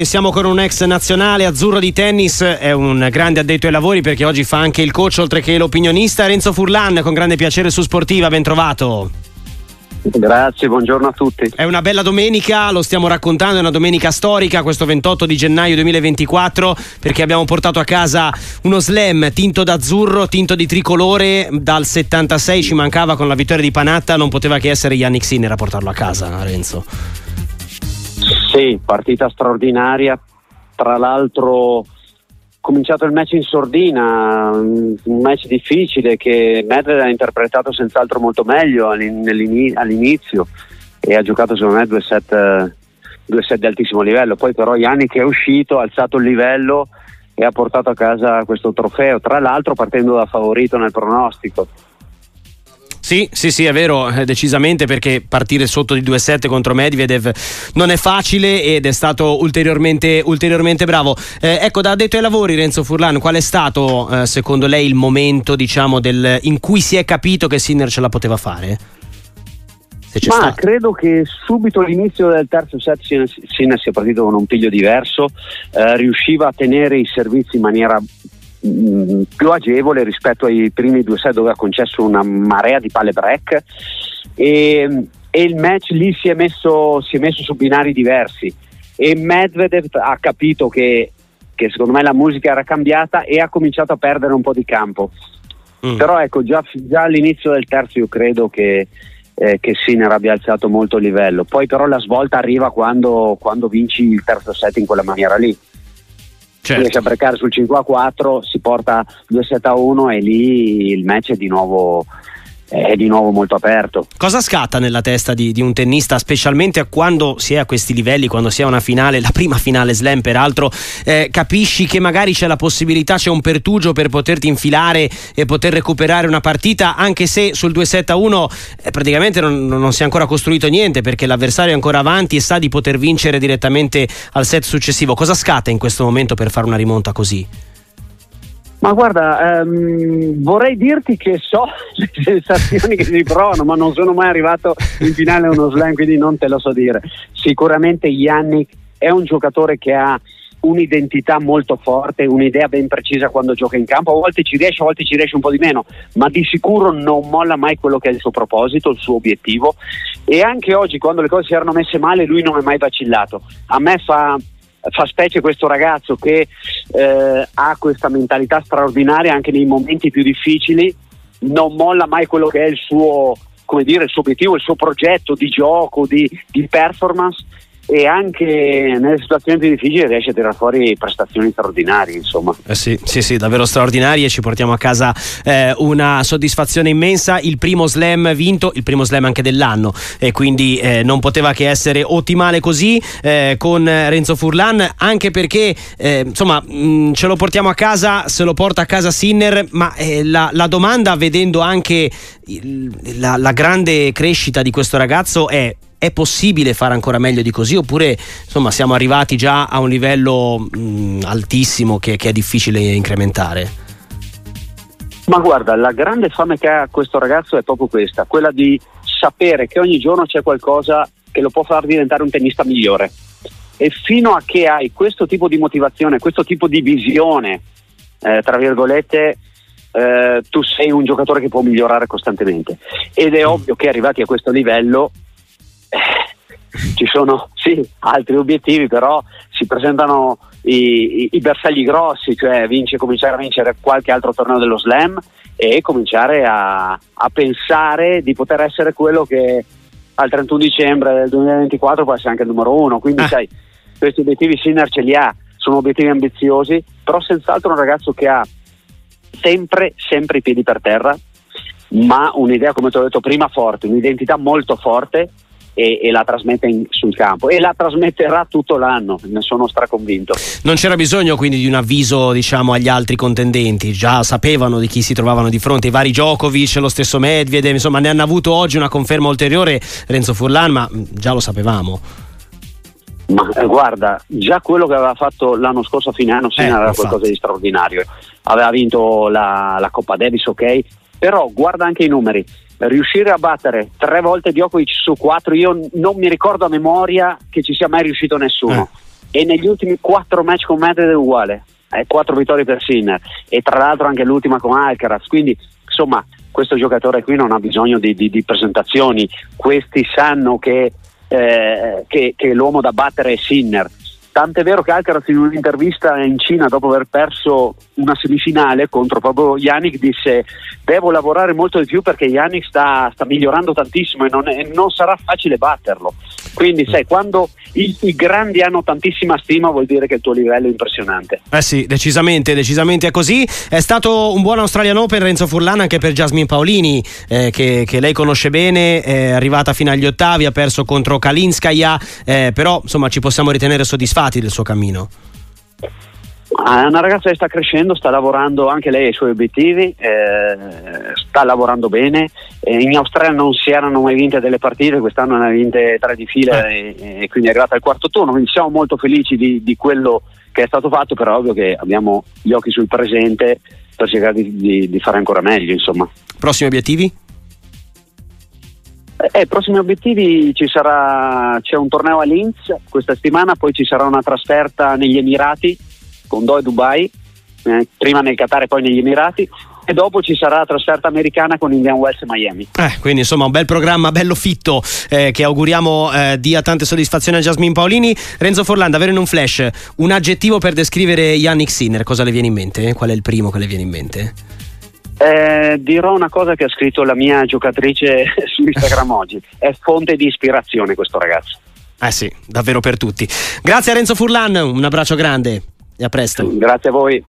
Siamo con un ex nazionale azzurro di tennis, è un grande addetto ai lavori perché oggi fa anche il coach oltre che l'opinionista. Renzo Furlan, con grande piacere su Sportiva, ben trovato. Grazie, buongiorno a tutti. È una bella domenica, lo stiamo raccontando, è una domenica storica, questo 28 di gennaio 2024, perché abbiamo portato a casa uno slam tinto d'azzurro, tinto di tricolore, dal 76 ci mancava con la vittoria di Panatta, non poteva che essere Yannick Sinner a portarlo a casa, Renzo. Sì, partita straordinaria. Tra l'altro cominciato il match in sordina, un match difficile che Medvedev ha interpretato senz'altro molto meglio all'inizio e ha giocato secondo me due set, due set di altissimo livello. Poi però Yannick è uscito, ha alzato il livello e ha portato a casa questo trofeo, tra l'altro partendo da favorito nel pronostico. Sì, sì, sì, è vero, eh, decisamente perché partire sotto di 2-7 contro Medvedev non è facile ed è stato ulteriormente, ulteriormente bravo. Eh, ecco, da addetto ai lavori, Renzo Furlan, qual è stato eh, secondo lei il momento diciamo, del, in cui si è capito che Sinner ce la poteva fare? Ma stato. credo che subito all'inizio del terzo set Sinner sia partito con un piglio diverso, eh, riusciva a tenere i servizi in maniera Più agevole rispetto ai primi due set dove ha concesso una marea di palle break. E, e il match lì si è, messo, si è messo su binari diversi. E Medvedev ha capito che, che, secondo me la musica era cambiata e ha cominciato a perdere un po' di campo. Mm. però ecco già, già, all'inizio del terzo io credo che, eh, che Sinner abbia alzato molto il livello. Poi però la svolta arriva quando, quando vinci il terzo set in quella maniera lì certo. riesce a breccare sul 5 a 4, si porta 2 7 a 1 e lì il match è di nuovo è di nuovo molto aperto. Cosa scatta nella testa di, di, un tennista, specialmente quando si è a questi livelli, quando si è a una finale, la prima finale slam peraltro, eh, capisci che magari c'è la possibilità, c'è un pertugio per poterti infilare e poter recuperare una partita, anche se sul 2-7-1 eh, praticamente non, non, si è ancora costruito niente perché l'avversario è ancora avanti e sa di poter vincere direttamente al set successivo. Cosa scatta in questo momento per fare una rimonta così? Ma guarda, ehm, vorrei dirti che so le sensazioni che si provano, ma non sono mai arrivato in finale a uno slam, quindi non te lo so dire. Sicuramente Yannick è un giocatore che ha un'identità molto forte, un'idea ben precisa quando gioca in campo, a volte ci riesce, a volte ci riesce un po' di meno, ma di sicuro non molla mai quello che è il suo proposito, il suo obiettivo e anche oggi quando le cose si erano messe male lui non è mai vacillato. A me fa fa specie questo ragazzo che eh, ha questa mentalità straordinaria anche nei momenti più difficili, non molla mai quello che è il suo, dire, il suo obiettivo, il suo progetto di gioco, di, di performance e anche nelle situazioni più difficili riesce a tirare fuori prestazioni straordinarie insomma. Eh sì, sì sì davvero straordinarie. Ci portiamo a casa eh, una soddisfazione immensa. Il primo slam vinto il primo slam anche dell'anno. E quindi eh, non poteva che essere ottimale così eh, con Renzo Furlan anche perché eh, insomma mh, mm, ce lo portiamo a casa se lo porta a casa Sinner ma eh, la, la, domanda vedendo anche il, la, la grande crescita di questo ragazzo è è possibile fare ancora meglio di così oppure insomma siamo arrivati già a un livello mh, altissimo che, che, è difficile incrementare? Ma guarda, la grande fame che ha questo ragazzo è proprio questa, quella di sapere che ogni giorno c'è qualcosa che lo può far diventare un tennista migliore. E fino a che hai questo tipo di motivazione, questo tipo di visione, eh, tra virgolette, eh, tu sei un giocatore che può migliorare costantemente. Ed è mm. ovvio che arrivati a questo livello ci sono sì, altri obiettivi, però si presentano i, i, i, bersagli grossi, cioè vince, cominciare a vincere qualche altro torneo dello slam e cominciare a, a pensare di poter essere quello che al 31 dicembre del 2024 può essere anche il numero uno. Quindi, ah. sai, questi obiettivi Sinner ce li ha, sono obiettivi ambiziosi, però senz'altro un ragazzo che ha sempre, sempre i piedi per terra, ma un'idea, come ti ho detto prima, forte, un'identità molto forte e, e la trasmette in, sul campo e la trasmetterà tutto l'anno, ne sono straconvinto. Non c'era bisogno quindi di un avviso diciamo, agli altri contendenti, già sapevano di chi si trovavano di fronte, i vari Djokovic, lo stesso Medvedev, insomma ne hanno avuto oggi una conferma ulteriore Renzo Furlan, ma mm, già lo sapevamo. Ma eh, guarda, già quello che aveva fatto l'anno scorso a fine anno eh, era qualcosa di straordinario. Aveva vinto la, la Coppa Davis, ok, però guarda anche i numeri riuscire a battere tre volte Djokovic su quattro, io non mi ricordo a memoria che ci sia mai riuscito nessuno. e negli ultimi quattro match con Medvedev è uguale, eh, quattro vittorie per Sinner. E tra l'altro anche l'ultima con Alcaraz, quindi insomma questo giocatore qui non ha bisogno di, di, di presentazioni, questi sanno che, eh, che, che l'uomo da battere è Sinner Tant'è vero che Alcaraz in un'intervista in Cina dopo aver perso una semifinale contro proprio Yannick disse devo lavorare molto di più perché Yannick sta, sta migliorando tantissimo e non, è, non, sarà facile batterlo. Quindi sai, quando i, i, grandi hanno tantissima stima vuol dire che il tuo livello è impressionante. Eh sì, decisamente, decisamente è così. È stato un buon Australian Open Renzo Furlan anche per Jasmine Paolini eh, che, che, lei conosce bene, è arrivata fino agli ottavi, ha perso contro Kalinskaya, eh, però insomma ci possiamo ritenere soddisfatti del suo cammino. È una ragazza che sta crescendo, sta lavorando anche lei ai suoi obiettivi, eh, sta lavorando bene. Eh, in Australia non si erano mai vinte delle partite, quest'anno ne ha vinte tre di fila eh. e, e, quindi è arrivata al quarto turno. Quindi siamo molto felici di, di, quello che è stato fatto, però è ovvio che abbiamo gli occhi sul presente per cercare di, di, di fare ancora meglio. Insomma. Prossimi obiettivi? Eh, prossimi obiettivi ci sarà, c'è un torneo a Linz questa settimana, poi ci sarà una trasferta negli Emirati con Doe Dubai, eh, prima nel Qatar e poi negli Emirati e dopo ci sarà la trasferta americana con Indian Wells e Miami. Eh, quindi insomma un bel programma bello fitto eh, che auguriamo eh, dia tante soddisfazioni a Jasmine Paolini. Renzo Forlanda, avere in un flash un aggettivo per descrivere Yannick Sinner, cosa le viene in mente? Qual è il primo che le viene in mente? Eh, dirò una cosa che ha scritto la mia giocatrice su Instagram oggi, è fonte di ispirazione questo ragazzo. Eh sì, davvero per tutti. Grazie a Renzo Furlan, un abbraccio grande e a presto. Grazie a voi.